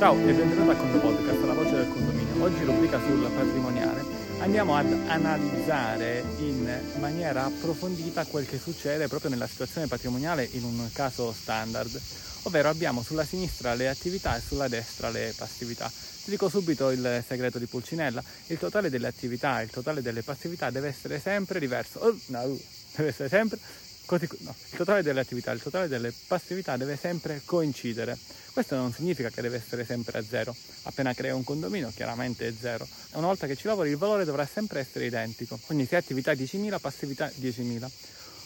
Ciao e benvenuto a Condo Podcast, la voce del condominio. Oggi rubrica sul patrimoniale. Andiamo ad analizzare in maniera approfondita quel che succede proprio nella situazione patrimoniale in un caso standard, ovvero abbiamo sulla sinistra le attività e sulla destra le passività. Ti dico subito il segreto di Pulcinella, il totale delle attività e il totale delle passività deve essere sempre diverso. Oh, no, deve essere sempre No, il totale delle attività, il totale delle passività deve sempre coincidere. Questo non significa che deve essere sempre a zero. Appena crei un condominio chiaramente è zero. Una volta che ci lavori il valore dovrà sempre essere identico. Quindi se attività 10.000, passività 10.000.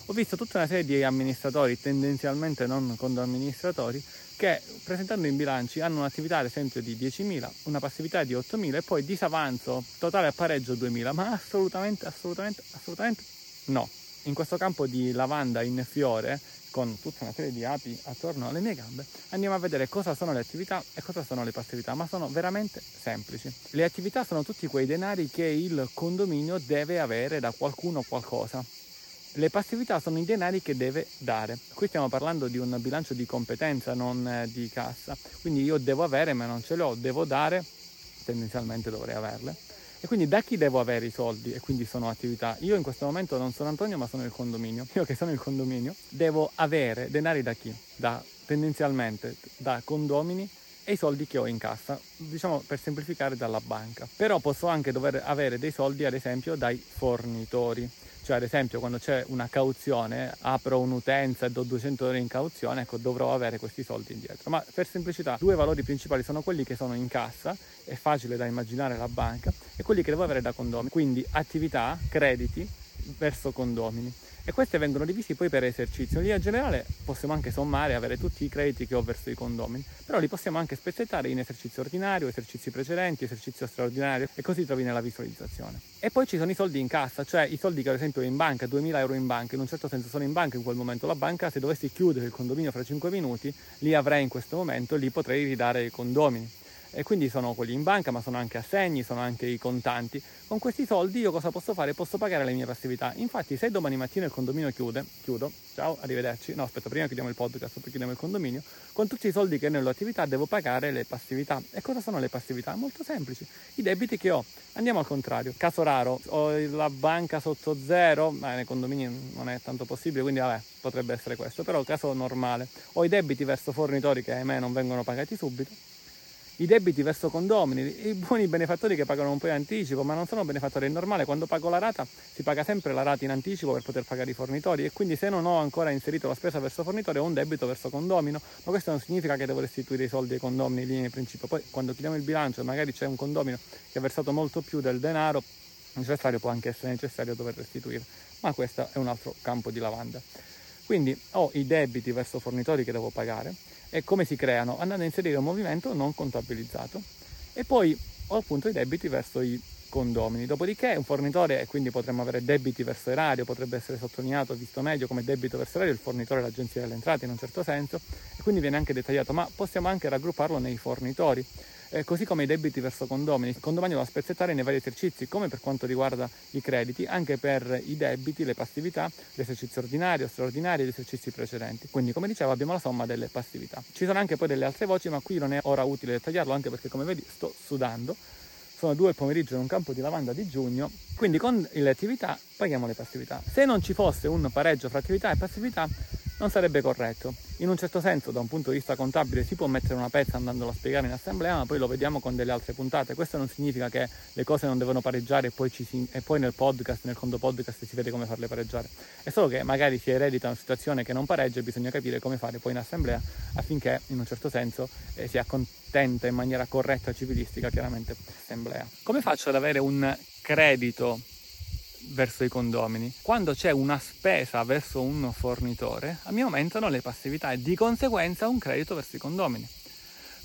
Ho visto tutta una serie di amministratori, tendenzialmente non condoamministratori, che presentando in bilanci hanno un'attività ad esempio di 10.000, una passività di 8.000 e poi disavanzo totale a pareggio 2.000, ma assolutamente, assolutamente, assolutamente no in questo campo di lavanda in fiore con tutta una serie di api attorno alle mie gambe, andiamo a vedere cosa sono le attività e cosa sono le passività, ma sono veramente semplici. Le attività sono tutti quei denari che il condominio deve avere da qualcuno qualcosa. Le passività sono i denari che deve dare. Qui stiamo parlando di un bilancio di competenza, non eh, di cassa. Quindi io devo avere, ma non ce l'ho, devo dare, tendenzialmente dovrei averle e quindi da chi devo avere i soldi? E quindi sono attività. Io in questo momento non sono Antonio, ma sono il condominio. Io che sono il condominio, devo avere denari da chi? Da tendenzialmente da condomini e i soldi che ho in cassa, diciamo per semplificare dalla banca. Però posso anche dover avere dei soldi, ad esempio, dai fornitori. Cioè, ad esempio, quando c'è una cauzione, apro un'utenza e do 200 euro in cauzione, ecco, dovrò avere questi soldi indietro. Ma per semplicità, due valori principali sono quelli che sono in cassa, è facile da immaginare la banca, e quelli che devo avere da condomini. Quindi attività, crediti verso condomini e queste vengono divisi poi per esercizio. In linea generale possiamo anche sommare, avere tutti i crediti che ho verso i condomini, però li possiamo anche spezzettare in esercizio ordinario, esercizi precedenti, esercizio straordinario e così trovi nella visualizzazione. E poi ci sono i soldi in cassa, cioè i soldi che ad esempio ho in banca, 2000 euro in banca, in un certo senso sono in banca in quel momento la banca, se dovessi chiudere il condominio fra 5 minuti, li avrei in questo momento, li potrei ridare ai condomini e quindi sono quelli in banca ma sono anche assegni, sono anche i contanti. Con questi soldi io cosa posso fare? Posso pagare le mie passività. Infatti se domani mattina il condominio chiude, chiudo, ciao, arrivederci, no aspetta, prima chiudiamo il podcast, poi chiudiamo il condominio, con tutti i soldi che ho nell'attività devo pagare le passività. E cosa sono le passività? Molto semplici, i debiti che ho. Andiamo al contrario, caso raro, ho la banca sotto zero, ma nei condomini non è tanto possibile, quindi vabbè, potrebbe essere questo, però caso normale, ho i debiti verso fornitori che ahimè non vengono pagati subito i debiti verso condomini, i buoni benefattori che pagano un po' in anticipo, ma non sono benefattori, è normale, quando pago la rata si paga sempre la rata in anticipo per poter pagare i fornitori e quindi se non ho ancora inserito la spesa verso fornitore ho un debito verso condomino, ma questo non significa che devo restituire i soldi ai condomini in linea di principio, poi quando chiudiamo il bilancio e magari c'è un condomino che ha versato molto più del denaro necessario può anche essere necessario dover restituire, ma questo è un altro campo di lavanda. Quindi ho i debiti verso fornitori che devo pagare, e come si creano? Andando a inserire un movimento non contabilizzato e poi ho appunto i debiti verso i condomini. Dopodiché un fornitore, e quindi potremmo avere debiti verso erario, potrebbe essere sottolineato, visto meglio come debito verso erario, il fornitore l'agenzia delle entrate in un certo senso, e quindi viene anche dettagliato, ma possiamo anche raggrupparlo nei fornitori eh, così come i debiti verso condomini. Il condominio va a spezzettare nei vari esercizi, come per quanto riguarda i crediti, anche per i debiti, le passività, l'esercizio ordinario, straordinario e gli esercizi precedenti. Quindi, come dicevo, abbiamo la somma delle passività. Ci sono anche poi delle altre voci, ma qui non è ora utile dettagliarlo, anche perché, come vedi, sto sudando. Sono due pomeriggio in un campo di lavanda di giugno, quindi con le attività paghiamo le passività. Se non ci fosse un pareggio fra attività e passività, non sarebbe corretto. In un certo senso, da un punto di vista contabile, si può mettere una pezza andandolo a spiegare in assemblea, ma poi lo vediamo con delle altre puntate. Questo non significa che le cose non devono pareggiare e poi, si, e poi nel podcast, nel conto podcast, si vede come farle pareggiare. È solo che magari si eredita una situazione che non pareggia e bisogna capire come fare poi in assemblea affinché, in un certo senso, eh, si accontenta in maniera corretta e civilistica, chiaramente, l'assemblea. Come faccio ad avere un credito verso i condomini. Quando c'è una spesa verso un fornitore, mi aumentano le passività e di conseguenza un credito verso i condomini.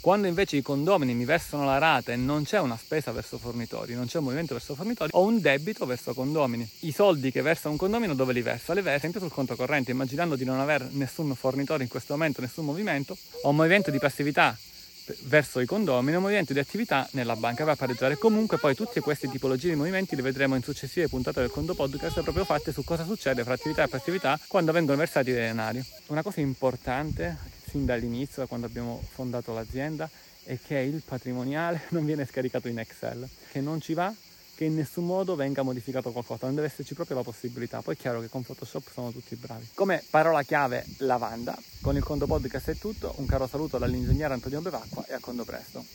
Quando invece i condomini mi versano la rata e non c'è una spesa verso fornitori, non c'è un movimento verso fornitori, ho un debito verso condomini. I soldi che versa un condomino dove li versa? Li versa sempre sul conto corrente, immaginando di non avere nessun fornitore in questo momento, nessun movimento, ho un movimento di passività verso i condomini, un movimento di attività nella banca va a pareggiare. Comunque poi tutte queste tipologie di movimenti li vedremo in successive puntate del Conto Podcast proprio fatte su cosa succede fra attività e passività quando vengono versati dei denari. Una cosa importante sin dall'inizio, da quando abbiamo fondato l'azienda, è che il patrimoniale non viene scaricato in Excel, che non ci va, che in nessun modo venga modificato qualcosa, non deve esserci proprio la possibilità. Poi è chiaro che con Photoshop sono tutti bravi. Come parola chiave lavanda, con il Condo Podcast è tutto, un caro saluto dall'ingegnere Antonio Bevacqua e a Condo presto.